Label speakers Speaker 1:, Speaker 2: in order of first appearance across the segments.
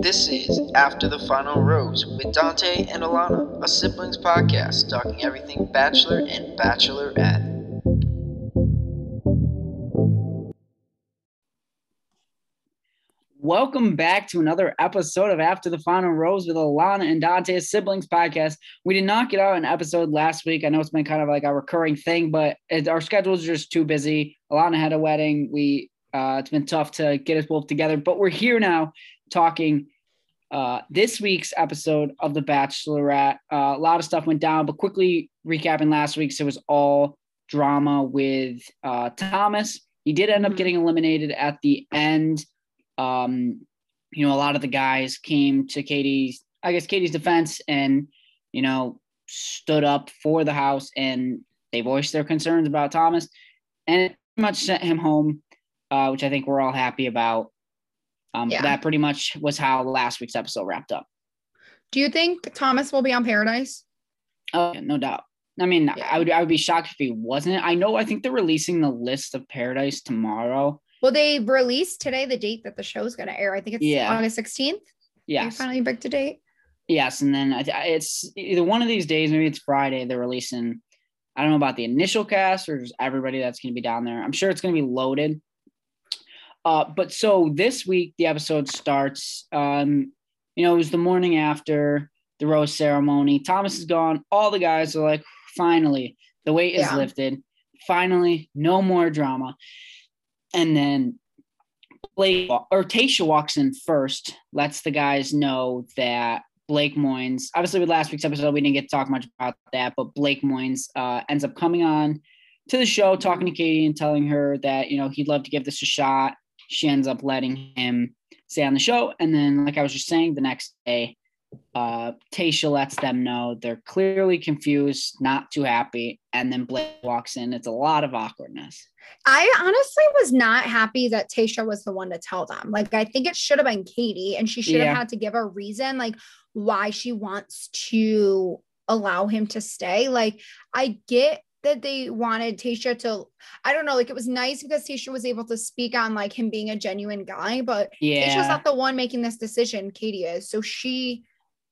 Speaker 1: This is After the Final Rose with Dante and Alana, a siblings podcast talking everything Bachelor and Bachelorette.
Speaker 2: Welcome back to another episode of After the Final Rose with Alana and Dante, siblings podcast. We did not get out an episode last week. I know it's been kind of like a recurring thing, but it, our schedules are just too busy. Alana had a wedding. We uh, it's been tough to get us both together, but we're here now talking uh, this week's episode of The Bachelorette. Uh, a lot of stuff went down, but quickly recapping last week's, it was all drama with uh, Thomas. He did end up
Speaker 3: Mhm.
Speaker 2: getting eliminated at the end. Um, you know, a lot of the guys came to Katie's, I guess, Katie's defense and, you know, stood up for the house and they voiced their concerns about Thomas and it pretty much sent him home, uh, which I think we're all happy about. Um,
Speaker 3: Yeah.
Speaker 2: That pretty much was how last week's episode wrapped up.
Speaker 3: Do you think Thomas will be on Paradise?
Speaker 2: Oh, yeah, no doubt. I mean,
Speaker 3: Yeah.
Speaker 2: I would I would be shocked if he wasn't. I know. I think they're releasing the list of Paradise tomorrow.
Speaker 3: Well, they released today the date that the show's going to air. I think it's
Speaker 2: Yeah.
Speaker 3: August 16th. They
Speaker 2: Yes,
Speaker 3: finally picked a date.
Speaker 2: yes, and then it's either one of these days. Maybe it's Friday. They're releasing. I don't know about the initial cast or just everybody that's going to be down there. I'm sure it's going to be loaded. Uh, but so this week the episode starts. Um, you know, it was the morning after the rose ceremony. Thomas is gone. All the guys are like, finally, the weight is
Speaker 3: Yeah.
Speaker 2: lifted. Finally, no more drama. And then Blake or Tayshia walks in first, lets the guys know that Blake Moynes, obviously with last week's episode, we didn't get to talk much about that, but Blake Moynes uh, ends up coming on to the show, talking to Katie and telling her that, you know, he'd love to give this a shot. She ends up letting him stay on the show. And then, like I was just saying, the next day, uh, Tayshia lets them know they're clearly confused, not too happy. And then Blake walks in. It's a lot of awkwardness.
Speaker 3: I honestly was not happy that Tayshia was the one to tell them. Like, I think it should have been Katie, and she should
Speaker 2: Yeah.
Speaker 3: have had to give a reason, like, why she wants to allow him to stay. Like, I get that they wanted Tayshia to, I don't know, like, it was nice because Tayshia was able to speak on, like, him being a genuine guy, but
Speaker 2: Yeah.
Speaker 3: Tayshia's not the one making this decision. Katie is. So she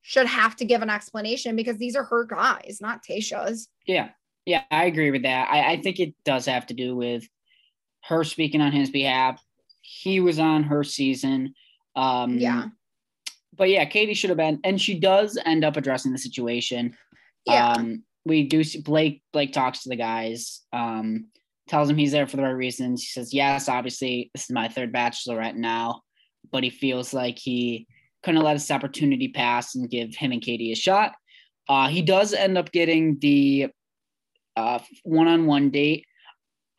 Speaker 3: should have to give an explanation because these are her guys, not Tayshia's.
Speaker 2: Yeah, yeah, I agree with that. I, I think it does have to do with her speaking on his behalf. He was on her season. Um,
Speaker 3: Yeah.
Speaker 2: But yeah, Katie should have been, and she does end up addressing the situation.
Speaker 3: Yeah.
Speaker 2: Um, we do see Blake. Blake talks to the guys. Um, tells him he's there for the right reasons. He says, "Yes, obviously, this is my third bachelorette now, but he feels like he couldn't let this opportunity pass and give him and Katie a shot." Uh, he does end up getting the uh, one-on-one date.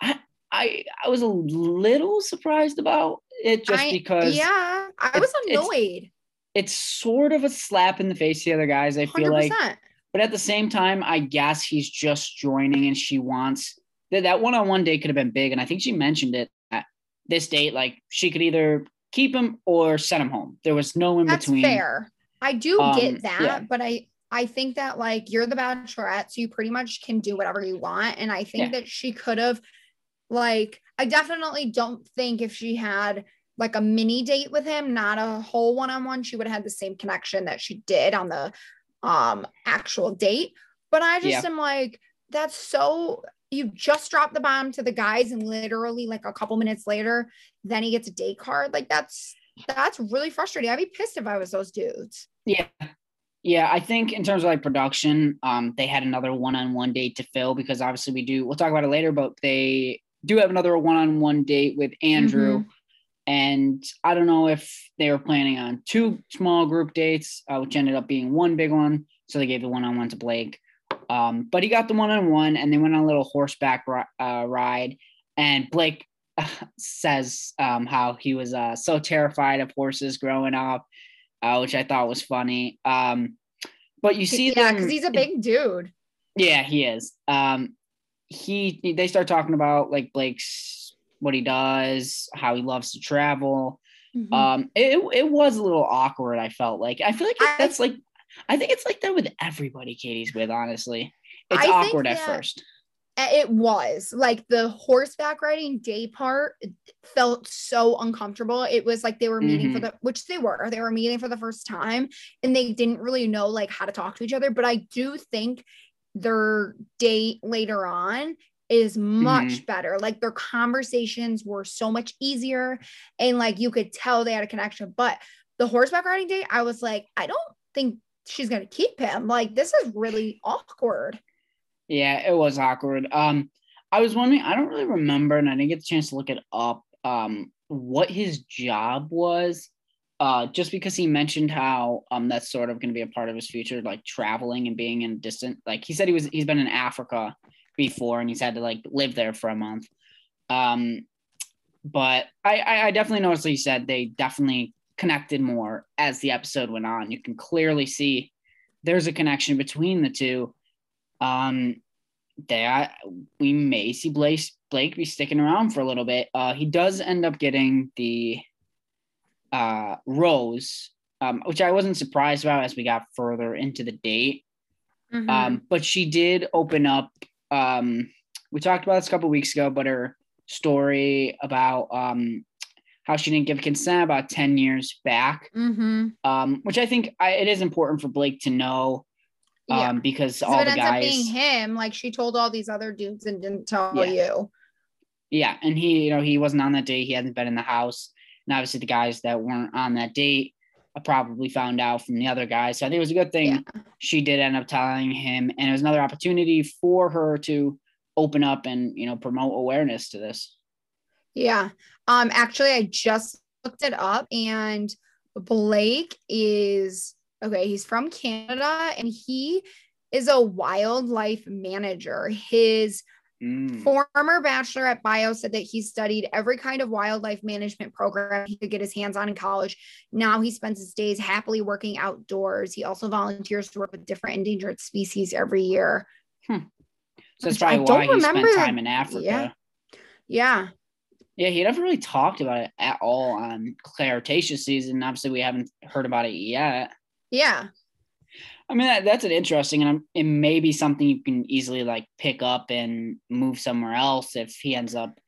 Speaker 2: I, I I was a little surprised about it just
Speaker 3: I-
Speaker 2: because
Speaker 3: yeah, I
Speaker 2: it's-
Speaker 3: was
Speaker 2: it's-
Speaker 3: annoyed.
Speaker 2: it's sort of a slap in the face to the other guys. I feel
Speaker 3: Hundred
Speaker 2: like
Speaker 3: percent.
Speaker 2: But at the same time, I guess he's just joining and she wants that that one-on-one date could have been big. And I think she mentioned it at this date, like she could either keep him or send him home. There was no in
Speaker 3: That's
Speaker 2: between.
Speaker 3: fair. I do
Speaker 2: Um,
Speaker 3: get that,
Speaker 2: yeah.
Speaker 3: but I I think that like you're the bachelorette, so you pretty much can do whatever you want. And I think
Speaker 2: Yeah.
Speaker 3: that she could have like I definitely don't think if she had like a mini date with him, not a whole one-on-one, she would have had the same connection that she did on the um actual date. But I just
Speaker 2: Yeah.
Speaker 3: am like, that's so you just dropped the bomb to the guys and literally like a couple minutes later, then he gets a date card. Like that's that's really frustrating. I'd be pissed if I was those dudes.
Speaker 2: Yeah. Yeah, I think in terms of like production, um, they had another one-on-one date to fill because obviously we do. We'll talk about it later, but they do have another one-on-one date with Andrew,
Speaker 3: Mm-hmm.
Speaker 2: And I don't know if they were planning on two small group dates, uh, which ended up being one big one. So they gave the one-on-one to Blake, um, but he got the one-on-one, and they went on a little horseback uh, ride, and Blake says um, how he was uh, so terrified of horses growing up uh, which I thought was funny. Um, but you see
Speaker 3: yeah, because he's a big dude.
Speaker 2: yeah, he is. Um, he they start talking about like Blake's what he does, how he loves to travel.
Speaker 3: Mhm.
Speaker 2: Um, it it was a little awkward. I felt like I feel like
Speaker 3: I-
Speaker 2: that's like I think it's like that with everybody Katie's with. Honestly, it's
Speaker 3: I
Speaker 2: awkward at first.
Speaker 3: It was like the horseback riding day part felt so uncomfortable. It was like they were meeting mm-hmm. for the, which they were, they were meeting for the first time and they didn't really know like how to talk to each other. But I do think their date later on is much mm-hmm. better. Like their conversations were so much easier and like you could tell they had a connection. But the horseback riding date, I was like, I don't think she's going to keep him. Like this is really awkward.
Speaker 2: Yeah, it was awkward. Um, I was wondering, I don't really remember, and I didn't get the chance to look it up. Um, what his job was. Uh, just because he mentioned how um that's sort of going to be a part of his future, like traveling and being in distant. Like he said, he was he's been in Africa before, and he's had to like live there for a month. Um, but I I, I definitely noticed. Like he said, they definitely connected more as the episode went on. You can clearly see there's a connection between the two um, that we may see Blake Blake be sticking around for a little bit. Uh, he does end up getting the uh, rose, um, which I wasn't surprised about as we got further into the date. Mm-hmm. Um, but she did open up. Um, we talked about this a couple weeks ago, but her story about um, how she didn't give consent about 10 years back,
Speaker 3: mm-hmm.
Speaker 2: um, which I think I, it is important for Blake to know yeah. um, because all
Speaker 3: it
Speaker 2: the
Speaker 3: ends
Speaker 2: guys
Speaker 3: up being him. Like she told all these other dudes and didn't tell yeah. you.
Speaker 2: Yeah, and he, you know, he wasn't on that date. He hadn't been in the house, and obviously the guys that weren't on that date probably found out from the other guys. So I think it was a good thing yeah. she did end up telling him, and it was another opportunity for her to open up and you know promote awareness to this.
Speaker 3: Yeah. Um. Actually, I just looked it up, and Blake is Okay, he's from Canada and he is a wildlife manager. His mm. former bachelor at bio said that he studied every kind of wildlife management program he could get his hands on in college. Now he spends his days happily working outdoors. He also volunteers to work with different endangered species every year.
Speaker 2: Hmm. So that's probably why he remember. spent time in Africa.
Speaker 3: Yeah. Yeah.
Speaker 2: Yeah, he never really talked about it at all on Clare Tayshia's season. Obviously, we haven't heard about it yet.
Speaker 3: Yeah.
Speaker 2: I mean, that, that's an interesting, and it may be something you can easily like pick up and move somewhere else if he ends up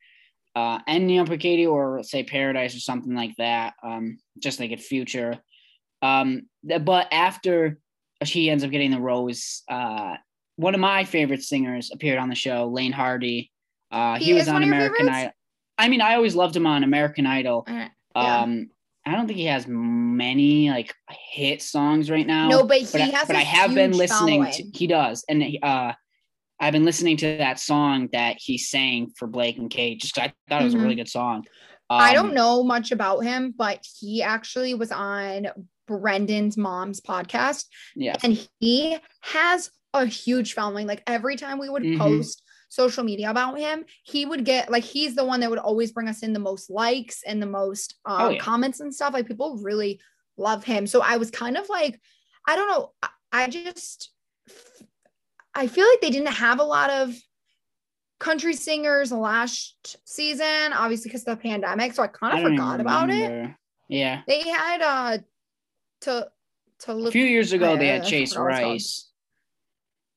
Speaker 2: uh, ending up with Katie or say Paradise or something like that. Um, just like a future. Um, but after she ends up getting the rose, uh, one of my favorite singers appeared on the show, Laine Hardy. Uh, he, he was on American Idol. I mean, I always loved him on American Idol. Yeah. Um, I don't think he has many like hit songs right now.
Speaker 3: No, but he but has. I,
Speaker 2: but I have been listening to. He does, and uh, I've been listening to that song that he sang for Blake and Kate just I thought it was mm-hmm. a really mm-hmm. good song.
Speaker 3: Um, I don't know much about him, but he actually was on Brendan's mom's podcast.
Speaker 2: Yeah,
Speaker 3: and he has a huge following. Like every time we would mm-hmm. post social media about him, he would get like he's the one that would always bring us in the most likes and the most um, oh, yeah. comments and stuff. Like people really love him. So I was kind of like, I don't know. I just I feel like they didn't have a lot of country singers last season, obviously because of the pandemic. So I kind of forgot about it.
Speaker 2: Yeah.
Speaker 3: They had uh to to
Speaker 2: look a few years ago they had Chase Rice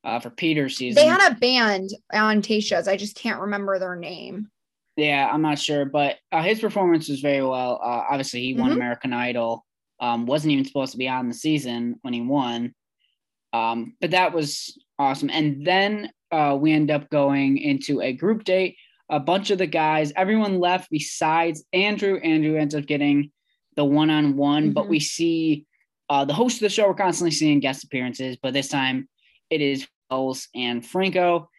Speaker 2: uh, for Peter's season.
Speaker 3: They had a band on Tayshia's. I just can't remember their name.
Speaker 2: Yeah, I'm not sure, but uh, his performance was very well. Uh, obviously, he won mm-hmm. American Idol. Um, wasn't even supposed to be on the season when he won, um, but that was awesome. And then uh, we end up going into a group date. A bunch of the guys, everyone left besides Andrew. Andrew ends up getting the one-on-one, mm-hmm. but we see uh, the host of the show. We're constantly seeing guest appearances, but this time it is Wells and Franco.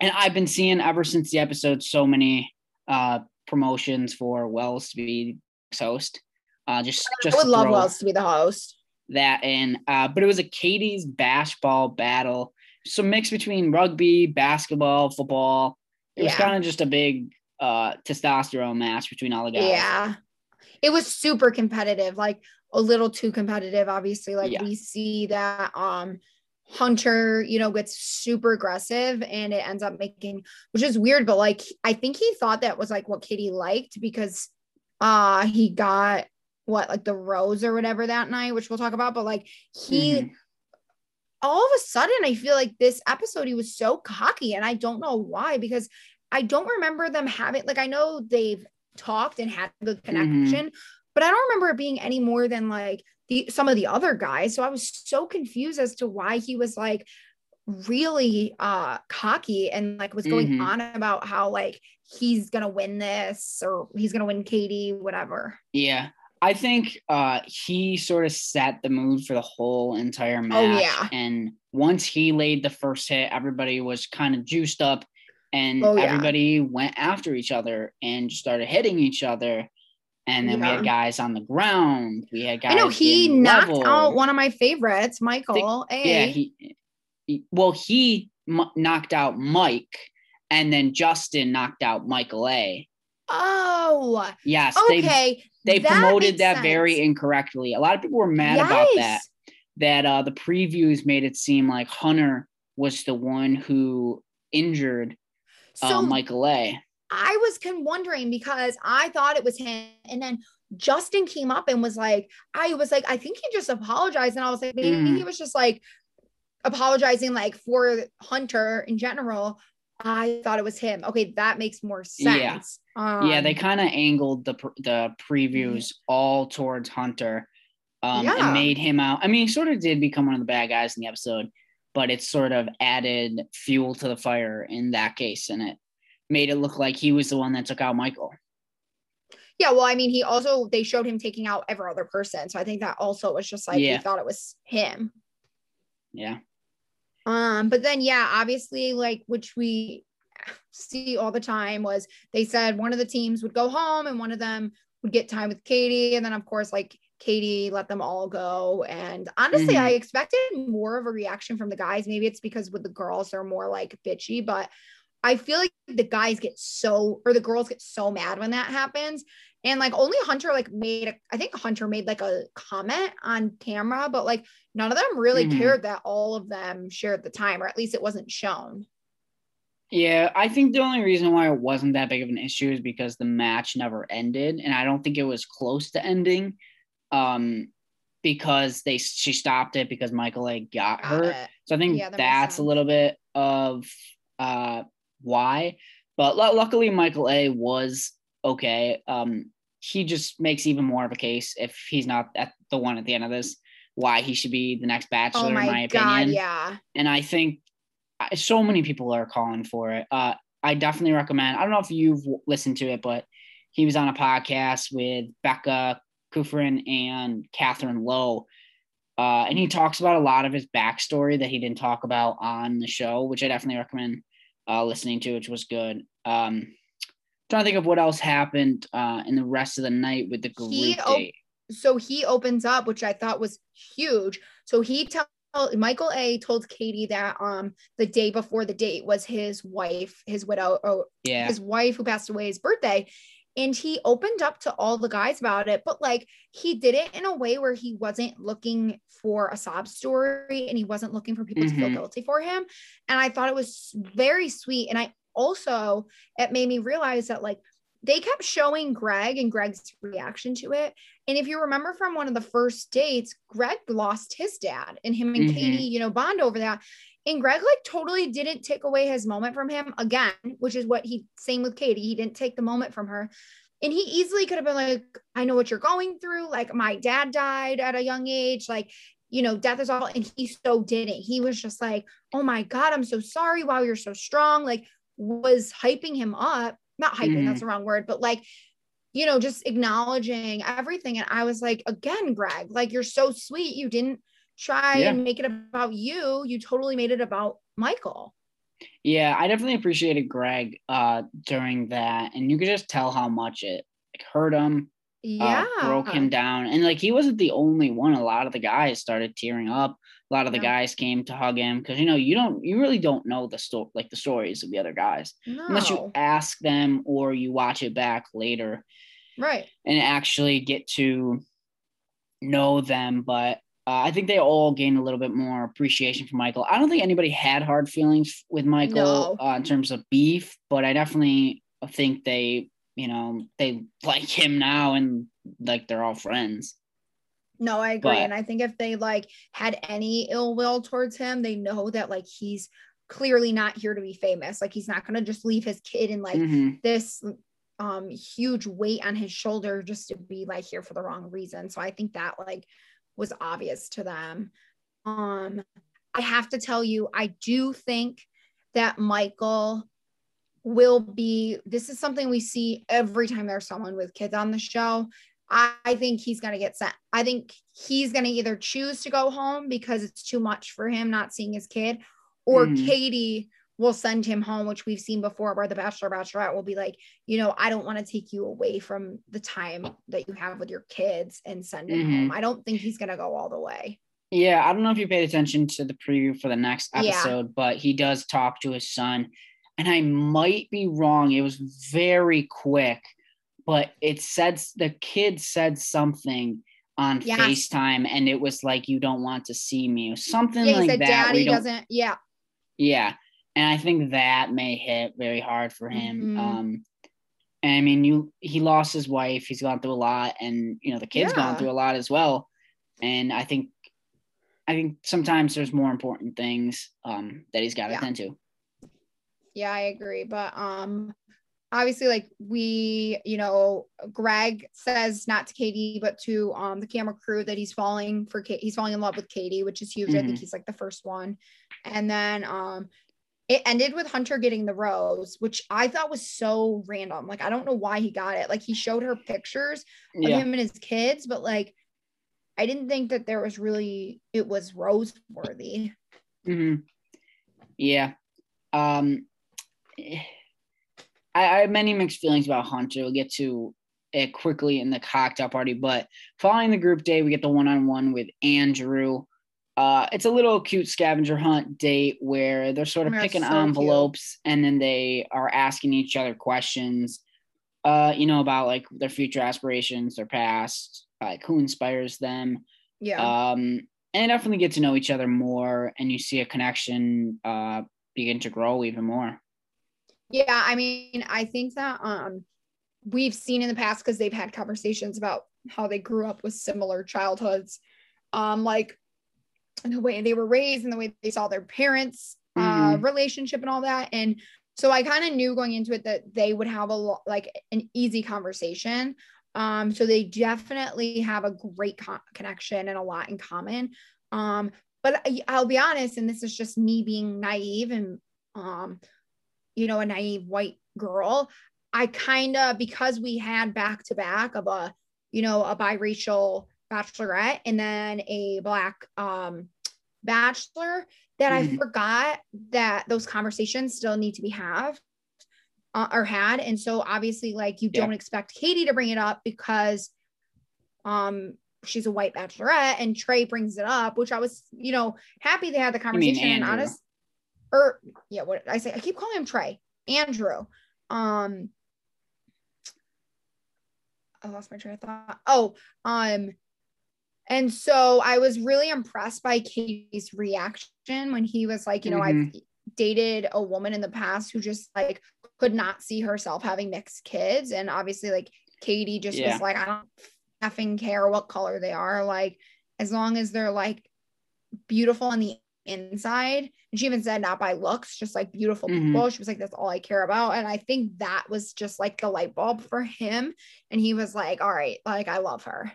Speaker 2: And I've been seeing ever since the episode so many uh, promotions for Wells to be host. Uh, just just
Speaker 3: I would love Wells to be the host.
Speaker 2: That in, uh, but it was a Katie's bash ball battle, so mix between rugby, basketball, football. It was kind of just a big uh, testosterone match between all the guys.
Speaker 3: Yeah, it was super competitive, like a little too competitive. Obviously, like yeah. we see that um Hunter, you know, gets super aggressive and it ends up making, which is weird, but like I think he thought that was like what Katie liked because uh he got what like the rose or whatever that night, which we'll talk about, but like he mm-hmm. all of a sudden I feel like this episode he was so cocky and I don't know why because I don't remember them having like I know they've talked and had a good
Speaker 2: Mm-hmm.
Speaker 3: connection, but I don't remember it being any more than like the some of the other guys. So I was so confused as to why he was like really uh cocky and like was going
Speaker 2: Mhm.
Speaker 3: on about how like he's gonna win this or he's gonna win Katie, whatever.
Speaker 2: Yeah. I think uh he sort of set the mood for the whole entire match.
Speaker 3: Oh, yeah.
Speaker 2: And once he laid the first hit, everybody was kind of juiced up and
Speaker 3: Oh, yeah.
Speaker 2: everybody went after each other and started hitting each other. And then we had guys on the ground. We had guys.
Speaker 3: I know he knocked
Speaker 2: leveled.
Speaker 3: out one of my favorites, Michael. A.
Speaker 2: Yeah, he, he well, he m- knocked out Mike, and then Justin knocked out Michael A.
Speaker 3: oh,
Speaker 2: Yes, they
Speaker 3: okay.
Speaker 2: they
Speaker 3: that
Speaker 2: promoted that very incorrectly. A lot of people were mad about that. That uh, the previews made it seem like Hunter was the one who injured uh, Michael A.
Speaker 3: I was con- wondering because I thought it was him, and then Justin came up and was like, I was like, I think he just apologized, and I was like, maybe
Speaker 2: Mhm.
Speaker 3: he was just like apologizing like for Hunter in general. I thought it was him. Okay, that makes more
Speaker 2: Yeah.
Speaker 3: sense. Um,
Speaker 2: yeah, they kind of angled the pr- the previews all towards Hunter, um,
Speaker 3: Yeah.
Speaker 2: and made him out. I mean, he sort of did become one of the bad guys in the episode, but it sort of added fuel to the fire in that case, and it made it look like he was the one that took out Michael.
Speaker 3: Yeah, well, I mean, he also they showed him taking out every other person, so I think that also was just like
Speaker 2: Yeah.
Speaker 3: we thought it was him.
Speaker 2: Yeah,
Speaker 3: Um, but then yeah, obviously, like which we see all the time was they said one of the teams would go home and one of them would get time with Katie, and then of course, like Katie let them all go. And honestly,
Speaker 2: Mhm.
Speaker 3: I expected more of a reaction from the guys. Maybe it's because with the girls they're more like bitchy, but I feel like the guys get so or the girls get so mad when that happens. And like only Hunter like made a I think Hunter made like a comment on camera, but like none of them really
Speaker 2: Mhm.
Speaker 3: cared that all of them shared the time, or at least it wasn't shown.
Speaker 2: yeah. I think the only reason why it wasn't that big of an issue is because the match never ended, and I don't think it was close to ending. Um, because they she stopped it because Michael A got
Speaker 3: Got
Speaker 2: hurt.
Speaker 3: it.
Speaker 2: So I think
Speaker 3: Yeah, that
Speaker 2: that's a little bit of uh, why. But lu- luckily, Michael A was okay. Um, he just makes even more of a case if he's not at the one at the end of this, why he should be the next Bachelor,
Speaker 3: Oh
Speaker 2: in my
Speaker 3: my god,
Speaker 2: opinion.
Speaker 3: yeah.
Speaker 2: And I think so many people are calling for it. Uh, I definitely recommend. I don't know if you've listened to it, but he was on a podcast with Becca Kufrin and Catherine Lowe. Uh, and he talks about a lot of his backstory that he didn't talk about on the show, which I definitely recommend uh, listening to, which was good. Um, trying to think of what else happened uh, in the rest of the night with the group
Speaker 3: He op-
Speaker 2: date.
Speaker 3: So he opens up, which I thought was huge. So he tell Michael A told Katie that um the day before the date was his wife, his widow, or
Speaker 2: Yeah,
Speaker 3: his wife who passed away his birthday. And he opened up to all the guys about it, but like he did it in a way where he wasn't looking for a sob story and he wasn't looking for people to feel
Speaker 2: Mhm.
Speaker 3: guilty for him. And I thought it was very sweet. And I also, it made me realize that like they kept showing Greg and Greg's reaction to it. And if you remember from one of the first dates, Greg lost his dad and him and
Speaker 2: Mhm.
Speaker 3: Katie, you know, bond over that. And Greg like totally didn't take away his moment from him again, which is what he same with Katie. He didn't take the moment from her. And he easily could have been like, I know what you're going through. Like my dad died at a young age. Like, you know, death is all. And he so didn't. He was just like, oh my God, I'm so sorry. Wow, you're so strong. Like was hyping him up. Not hyping,
Speaker 2: Mhm.
Speaker 3: that's the wrong word, but like, you know, just acknowledging everything. And I was like, again, Greg, like you're so sweet. You didn't try
Speaker 2: Yeah.
Speaker 3: and make it about you. You totally made it about Michael.
Speaker 2: Yeah, I definitely appreciated Greg uh, during that, and you could just tell how much it like, hurt him,
Speaker 3: Yeah.
Speaker 2: uh, broke him down, and like he wasn't the only one. A lot of the guys started tearing up. A lot of the
Speaker 3: Yeah.
Speaker 2: guys came to hug him because you know you don't, you really don't know the story, like the stories of the other guys, unless you ask them or you watch it back later
Speaker 3: Right.
Speaker 2: and actually get to know them. But uh, I think they all gained a little bit more appreciation for Michael. I don't think anybody had hard feelings with Michael
Speaker 3: No.
Speaker 2: uh, in terms of beef, but I definitely think they, you know, they like him now and like they're all friends.
Speaker 3: No, I agree.
Speaker 2: But-
Speaker 3: and I think if they like had any ill will towards him, they know that like he's clearly not here to be famous. Like he's not gonna just leave his kid in like
Speaker 2: Mhm.
Speaker 3: this um huge weight on his shoulder just to be like here for the wrong reason. So I think that like was obvious to them. Um I have to tell you, I do think that Michael will be this is something we see every time there's someone with kids on the show. I, I think he's going to get sent. I think he's going to either choose to go home because it's too much for him not seeing his kid, or
Speaker 2: Mhm.
Speaker 3: Katie will send him home, which we've seen before, where the bachelor bachelorette will be like, you know, I don't want to take you away from the time that you have with your kids and send him
Speaker 2: Mhm.
Speaker 3: home. I don't think he's going to go all the way.
Speaker 2: Yeah, I don't know if you paid attention to the preview for the next
Speaker 3: Yeah.
Speaker 2: episode, but he does talk to his son. And I might be wrong. It was very quick, but it said the kid said something on
Speaker 3: Yes.
Speaker 2: FaceTime and it was like you don't want to see me or something
Speaker 3: Yeah, he
Speaker 2: like
Speaker 3: said
Speaker 2: that.
Speaker 3: daddy doesn't. Yeah.
Speaker 2: Yeah. And I think that may hit very hard for him.
Speaker 3: Mhm.
Speaker 2: Um and I mean you he lost his wife, he's gone through a lot, and you know, the kid's gone through a lot as well. And I think I think sometimes there's more important things um that he's gotta
Speaker 3: Yeah.
Speaker 2: attend to.
Speaker 3: Yeah, I agree. But um obviously like we, you know, Greg says not to Katie, but to um the camera crew that he's falling for Kate, he's falling in love with Katie, which is huge. I think
Speaker 2: Mhm.
Speaker 3: he's like the first one. And then um it ended with Hunter getting the rose, which I thought was so random. Like I don't know why he got it. Like he showed her pictures of
Speaker 2: Yeah.
Speaker 3: him and his kids, but like I didn't think that there was really it was rose worthy.
Speaker 2: hmm Yeah. Um I, I have many mixed feelings about Hunter. We'll get to it quickly in the cocktail party, but following the group day, we get the one-on-one with Andrew. Uh, it's a little cute scavenger hunt date where they're sort of
Speaker 3: Yeah,
Speaker 2: picking
Speaker 3: so cute.
Speaker 2: envelopes and then they are asking each other questions, uh, you know, about like their future aspirations, their past, like who inspires them.
Speaker 3: Yeah.
Speaker 2: Um, and definitely get to know each other more, and you see a connection uh, begin to grow even more.
Speaker 3: Yeah, I mean, I think that um we've seen in the past because they've had conversations about how they grew up with similar childhoods, um, like the way they were raised and the way they saw their parents' uh,
Speaker 2: Mhm.
Speaker 3: relationship and all that. And so I kind of knew going into it that they would have a lot like an easy conversation. Um, so they definitely have a great co- connection and a lot in common. Um, but I- I'll be honest, and this is just me being naive and um, you know, a naive white girl. I kind of because we had back to back of a, you know, a biracial bachelorette and then a black um bachelor that I
Speaker 2: Mhm.
Speaker 3: forgot that those conversations still need to be have uh, or had. And so obviously like you
Speaker 2: Yeah.
Speaker 3: don't expect Katie to bring it up because um she's a white bachelorette and Trey brings it up, which I was, you know, happy they had the conversation and honest or yeah, what I say, I keep calling him Trey, Andrew. Um, I lost my train of thought. Oh, um, and so I was really impressed by Katie's reaction when he was like, you know, I've dated a woman in the past who just like could not see herself having mixed kids, and obviously, like Katie just
Speaker 2: Yeah.
Speaker 3: was like, I don't effing care what color they are, like as long as they're like beautiful on the inside. And she even said not by looks, just like beautiful
Speaker 2: Mhm.
Speaker 3: people. She was like, that's all I care about. And I think that was just like the light bulb for him. And he was like, all right, like I love her.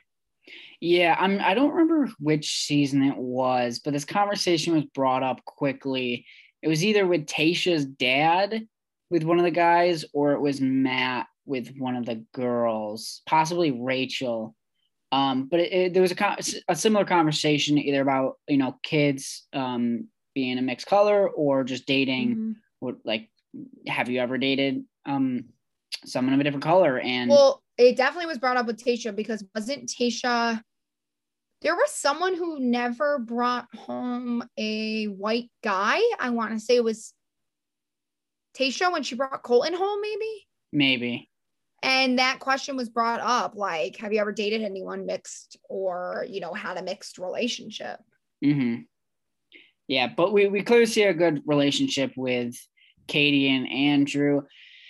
Speaker 2: Yeah, I'm. I don't remember which season it was, but this conversation was brought up quickly. It was either with Tayshia's dad, with one of the guys, or it was Matt with one of the girls, possibly Rachel. Um, but it, it- there was a, con- a similar conversation either about you know kids um, being a mixed color or just dating.
Speaker 3: Mhm.
Speaker 2: What like have you ever dated um, someone of a different color? And
Speaker 3: Well, it definitely was brought up with Tayshia because wasn't Tayshia there was someone who never brought home a white guy. I want to say it was Tayshia when she brought Colton home, maybe.
Speaker 2: maybe
Speaker 3: And that question was brought up like, have you ever dated anyone mixed or, you know, had a mixed relationship?
Speaker 2: hmm Yeah, but we, we clearly see a good relationship with Katie and Andrew.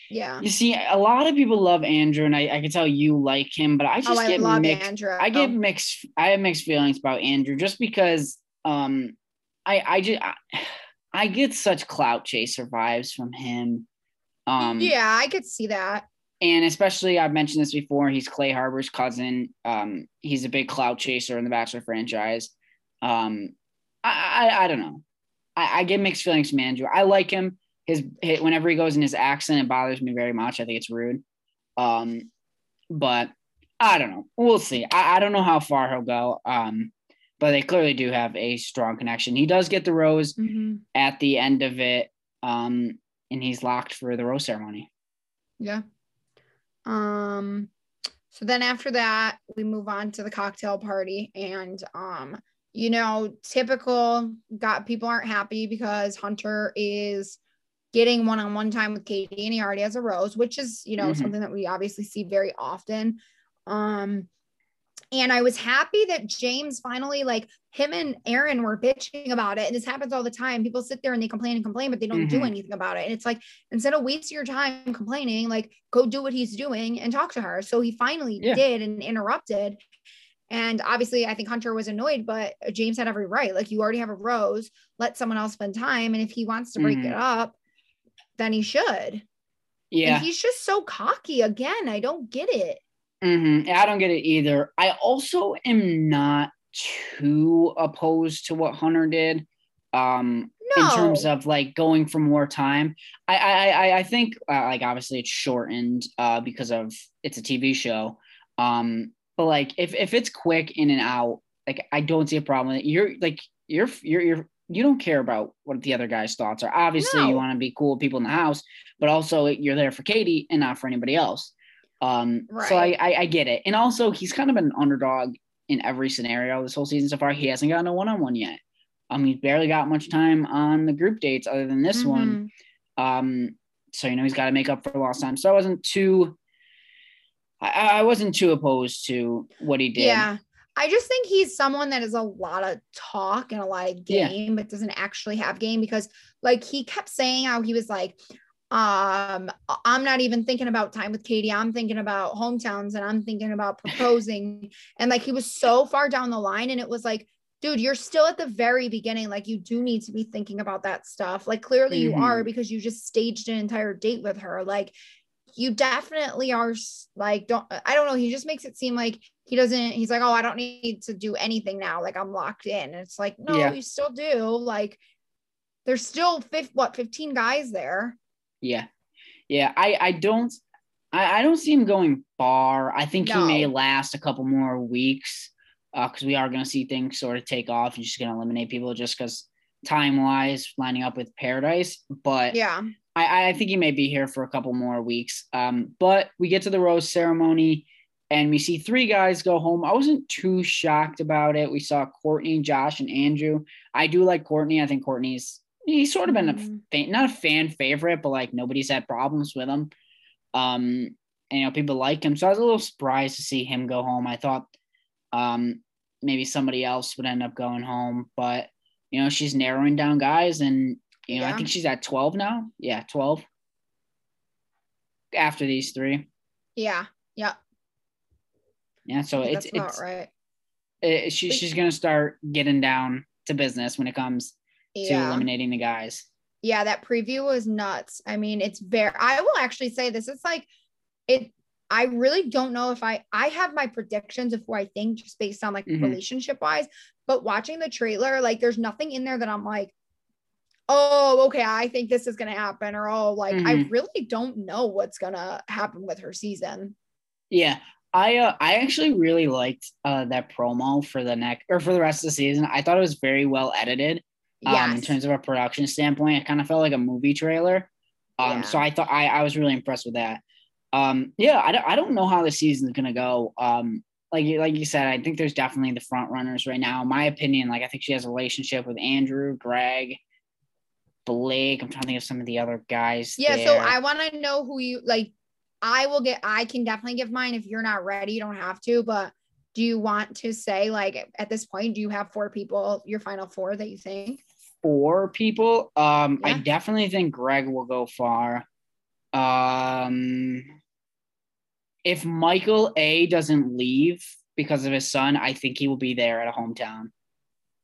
Speaker 3: Yeah.
Speaker 2: You see, a lot of people love Andrew, and I, I can tell you like him, but I just
Speaker 3: oh, I
Speaker 2: get
Speaker 3: love
Speaker 2: mixed.
Speaker 3: Andrew.
Speaker 2: I get mixed. I have mixed feelings about Andrew just because um I I just I, I get such clout chaser vibes from him. Um
Speaker 3: yeah, I could see that.
Speaker 2: and especially I've mentioned this before. He's Clay Harbor's cousin. Um, he's a big clout chaser in the Bachelor franchise. Um, I I, I don't know. I, I get mixed feelings from Andrew. I like him. His, his whenever he goes in his accent, it bothers me very much. I think it's rude. Um, but I don't know. We'll see. I, I don't know how far he'll go. Um, but they clearly do have a strong connection. He does get the rose
Speaker 3: Mhm.
Speaker 2: at the end of it. Um, and he's locked for the rose ceremony.
Speaker 3: Yeah. Um so then after that we move on to the cocktail party and um you know typical got people aren't happy because Hunter is getting one-on-one time with Katie and he already has a rose which is you know
Speaker 2: Mhm.
Speaker 3: something that we obviously see very often um and I was happy that James finally like him and Aaron were bitching about it and this happens all the time people sit there and they complain and complain but they don't do
Speaker 2: Mhm.
Speaker 3: anything about it and it's like instead of wasting your time complaining, like go do what he's doing and talk to her. So he finally
Speaker 2: Yeah.
Speaker 3: did and interrupted. And obviously, I think Hunter was annoyed, but James had every right. Like, you already have a rose, let someone else spend time. And if he wants to break
Speaker 2: Mhm.
Speaker 3: it up, then he should.
Speaker 2: Yeah.
Speaker 3: And he's just so cocky again. I don't get it.
Speaker 2: hmm I don't get it either. I also am not too opposed to what Hunter did. Um,
Speaker 3: No.
Speaker 2: in terms of like going for more time. I I I, I think uh, like obviously it's shortened uh, because of it's a TV show. Um, but like if if it's quick in and out, like I don't see a problem. You're like you're you're you're you don't care about what the other guy's thoughts are. Obviously, you want to be cool with people in the house, but also you're there for Katie and not for anybody else. Um, right. so I, I I get it, and also he's kind of an underdog in every scenario this whole season so far. He hasn't gotten a one on one yet. Um, he's barely got much time on the group dates other than this one.
Speaker 3: Mhm.
Speaker 2: Um, so you know he's got to make up for lost time. So I wasn't too, I, I wasn't too opposed to what he did.
Speaker 3: Yeah. I just think he's someone that is a lot of talk and a lot of
Speaker 2: Yeah.
Speaker 3: game, but doesn't actually have game because like he kept saying how he was like, um, I'm not even thinking about time with Katie. I'm thinking about hometowns and I'm thinking about proposing. and like he was so far down the line. And it was like, dude, you're still at the very beginning. Like you do need to be thinking about that stuff. Like clearly you
Speaker 2: Mhm.
Speaker 3: are because you just staged an entire date with her. Like you definitely are like don't I don't know. He just makes it seem like he doesn't. He's like, oh, I don't need to do anything now. Like I'm locked in. And it's like, no,
Speaker 2: Yeah.
Speaker 3: you still do. Like there's still fifth what 15 guys there.
Speaker 2: yeah, yeah. I I don't, I, I don't see him going far. I think he may last a couple more weeks uh, because we are going to see things sort of take off. He's just going to eliminate people just because time wise lining up with Paradise. But
Speaker 3: Yeah.
Speaker 2: I, I think he may be here for a couple more weeks. Um, but we get to the rose ceremony and we see three guys go home. I wasn't too shocked about it. We saw Courtney, Josh, and Andrew. I do like Courtney. I think Courtney's he's sort of been a
Speaker 3: Mhm.
Speaker 2: fan, not a fan favorite, but like nobody's had problems with him. Um, and, you know, people like him. So I was a little surprised to see him go home. I thought um maybe somebody else would end up going home, but you know, she's narrowing down guys and you know, I think she's at 12 now. Yeah, 12. After these three.
Speaker 3: Yeah. Yeah.
Speaker 2: Yeah, so it's it's
Speaker 3: right.
Speaker 2: it, she, she's gonna start getting down to business when it comes to eliminating the guys.
Speaker 3: yeah that preview was nuts i mean it's very i will actually say this it's like it i really don't know if i i have my predictions of who i think just based on like
Speaker 2: Mhm.
Speaker 3: relationship wise but watching the trailer like there's nothing in there that i'm like oh okay i think this is gonna happen or oh like i
Speaker 2: Mhm.
Speaker 3: really don't know what's gonna happen with her season
Speaker 2: Yeah. I uh, I actually really liked uh, that promo for the next or for the rest of the season. I thought it was very well edited. Um, in terms of a production standpoint, it kind of felt like a movie trailer. Um,
Speaker 3: Yeah.
Speaker 2: so I thought I, I was really impressed with that. Um, yeah, I don't, I don't know how the season's gonna go. Um, like you like you said, I think there's definitely the front runners right now. In my opinion, like I think she has a relationship with Andrew, Greg, Blake. I'm trying to think of some of the other guys.
Speaker 3: yeah so i want to know who you like i will get i can definitely give mine if you're not ready you don't have to but do you want to say like at this point do you have four people your final four that you think
Speaker 2: four people. Um, I definitely think Greg will go far. Um, if Michael A doesn't leave because of his son, I think he will be there at a hometown.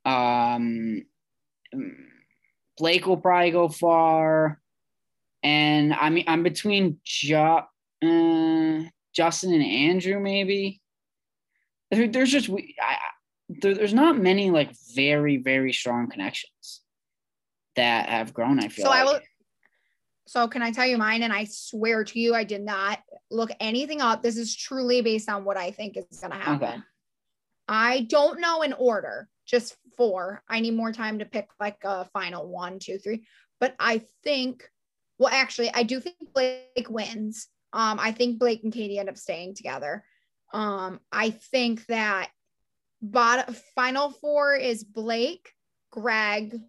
Speaker 2: Um, Blake will probably go far, and I mean I'm between jo- uh, Justin and Andrew maybe. There's just we I, there, there's not many like very very strong connections that have grown. I feel
Speaker 3: So I will. So can I tell you mine? And I swear to you, I did not look anything up. This is truly based on what I think is going to happen.
Speaker 2: Okay.
Speaker 3: I don't know in order, just four. I need more time to pick like a final one, two, three. But I think, well, actually, I do think Blake wins. Um, I think Blake and Katie end up staying together. Um, I think that bottom final four is Blake, Greg,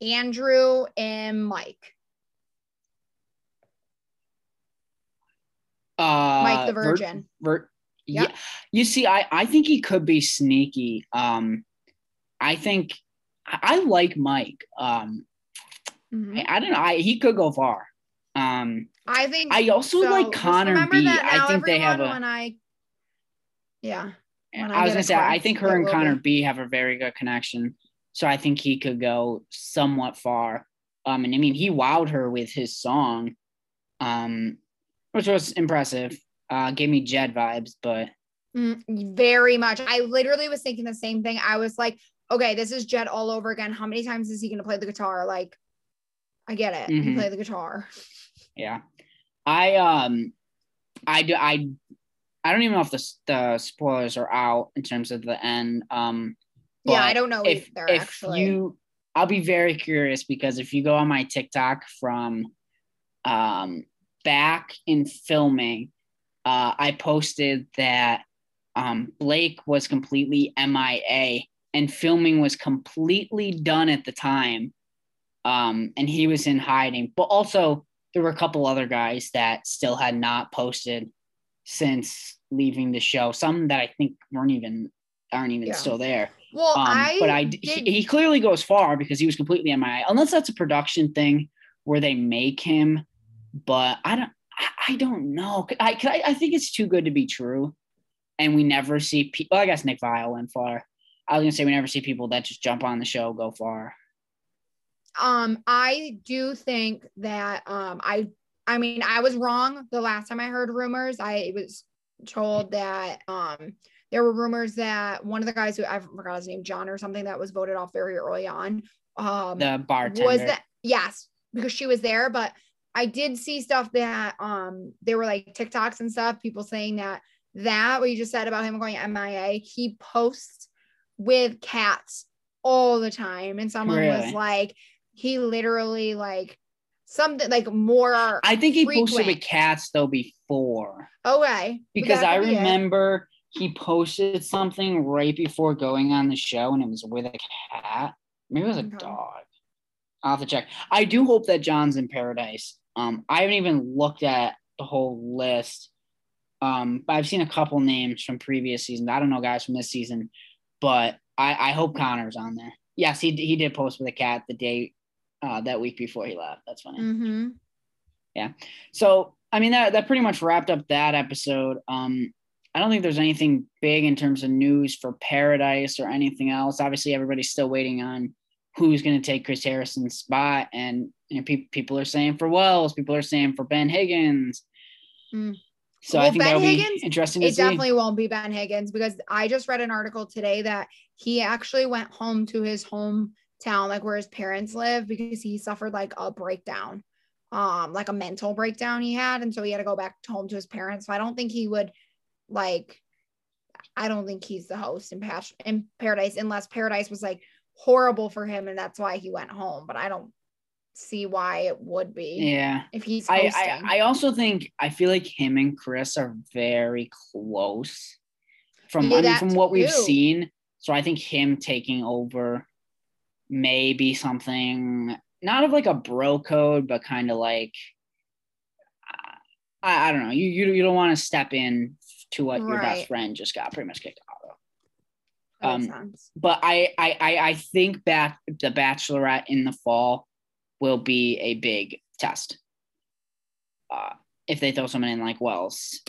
Speaker 3: Andrew, and Mike.
Speaker 2: Uh,
Speaker 3: Mike the Virgin.
Speaker 2: Vir-
Speaker 3: Yep.
Speaker 2: Yeah. You see, I, I think he could be sneaky. Um, I think I, I like Mike. Um,
Speaker 3: Mhm.
Speaker 2: I, I don't know. I, he could go far. Um,
Speaker 3: I think
Speaker 2: I also
Speaker 3: so.
Speaker 2: like Connor B. I think they have a.
Speaker 3: when I yeah when I
Speaker 2: was gonna say I think her and Connor. B have a very good connection. So I think he could go somewhat far. Um, and I mean he wowed her with his song, um, which was impressive. Uh, gave me Jed vibes, but
Speaker 3: Mm, very much. I literally was thinking the same thing. I was like, okay, this is Jed all over again. How many times is he going to play the guitar? Like, I get it.
Speaker 2: Mhm.
Speaker 3: play the guitar.
Speaker 2: Yeah. I um I do I I don't even know if the the spoilers are out in terms of the end. Um
Speaker 3: yeah, I don't know
Speaker 2: if
Speaker 3: either.
Speaker 2: if
Speaker 3: actually,
Speaker 2: you I'll be very curious because if you go on my TikTok from um back in filming, uh I posted that um Blake was completely MIA and filming was completely done at the time. Um and he was in hiding. But also there were a couple other guys that still had not posted since leaving the show. Some that I think weren't even aren't even
Speaker 3: Yeah.
Speaker 2: still there.
Speaker 3: well,
Speaker 2: Um,
Speaker 3: I
Speaker 2: but I
Speaker 3: did,
Speaker 2: he, he clearly goes far because he was completely MIA. Unless that's a production thing where they make him, but I don't. I- I don't know. I, I I think it's too good to be true, and we never see. Pe- well, I guess Nick Viall went far. I was gonna say we never see people that just jump on the show go far.
Speaker 3: um, I do think that um, I, I mean, I was wrong the last time I heard rumors. I was told that um, there were rumors that one of the guys who I forgot his name, John or something, that was voted off very early on. Um,
Speaker 2: The bartender.
Speaker 3: was that yes because she was there but i did see stuff that um there were like tiktoks and stuff people saying that that what you just said about him going mia he posts with cats all the time and someone was like he literally like something like more
Speaker 2: I think he posted with cats though before
Speaker 3: okay
Speaker 2: because I
Speaker 3: be it.
Speaker 2: remember he posted something right before going on the show and it was with a cat. Maybe it was a
Speaker 3: Okay.
Speaker 2: dog. I'll have to check. I do hope that John's in paradise. Um, I haven't even looked at the whole list. Um, but I've seen a couple names from previous seasons. I don't know guys from this season, but I, I hope Connor's on there. Yes, he he did post with a cat the day uh, that week before he left. That's funny.
Speaker 3: Mhm. Yeah.
Speaker 2: So I mean that that pretty much wrapped up that episode. Um, I don't think there's anything big in terms of news for Paradise or anything else. Obviously, everybody's still waiting on who's going to take Chris Harrison's spot, and you know, pe- people are saying for Wells, people are saying for Ben Higgins.
Speaker 3: Mm.
Speaker 2: So I think
Speaker 3: Ben
Speaker 2: that'll be interesting to
Speaker 3: it
Speaker 2: see.
Speaker 3: definitely won't be Ben Higgins because I just read an article today that he actually went home to his hometown, like where his parents live, because he suffered like a breakdown, um, like a mental breakdown he had, and so he had to go back home to his parents. So I don't think he would, like, I don't think he's the host in Pas- in Paradise unless Paradise was like horrible for him and that's why he went home. But I don't see why it would be
Speaker 2: yeah.
Speaker 3: if he's
Speaker 2: I. I I also think I feel like him and Chris are very close from
Speaker 3: Yeah,
Speaker 2: I mean, from what we've seen. So I think him taking over may be something not of like a bro code, but kind of like I, I don't know. You you you don't want to step in to what your best friend just got pretty much kicked out of.
Speaker 3: That makes
Speaker 2: um. But I I I, I think that the Bachelorette in the fall will be a big test. uh, if they throw someone in like Wells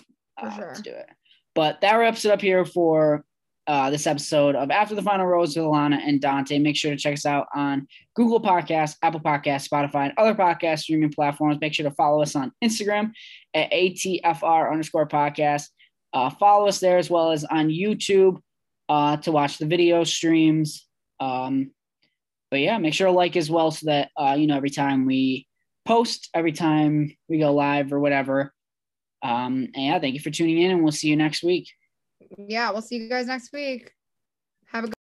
Speaker 2: uh,
Speaker 3: sure.
Speaker 2: to do it. But that wraps it up here for uh, this episode of After the Final Rose with Alana and Dante. Make sure to check us out on Google Podcasts, Apple Podcasts, Spotify, and other podcast streaming platforms. Make sure to follow us on Instagram at ATFR underscore podcast. Uh, follow us there as well as on YouTube uh, to watch the video streams. Um, but yeah, make sure to like as well so that, uh, you know, every time we post, every time we go live or whatever. Um, and yeah, thank you for tuning in and we'll see you next week.
Speaker 3: Yeah, we'll see you guys next week. Have a good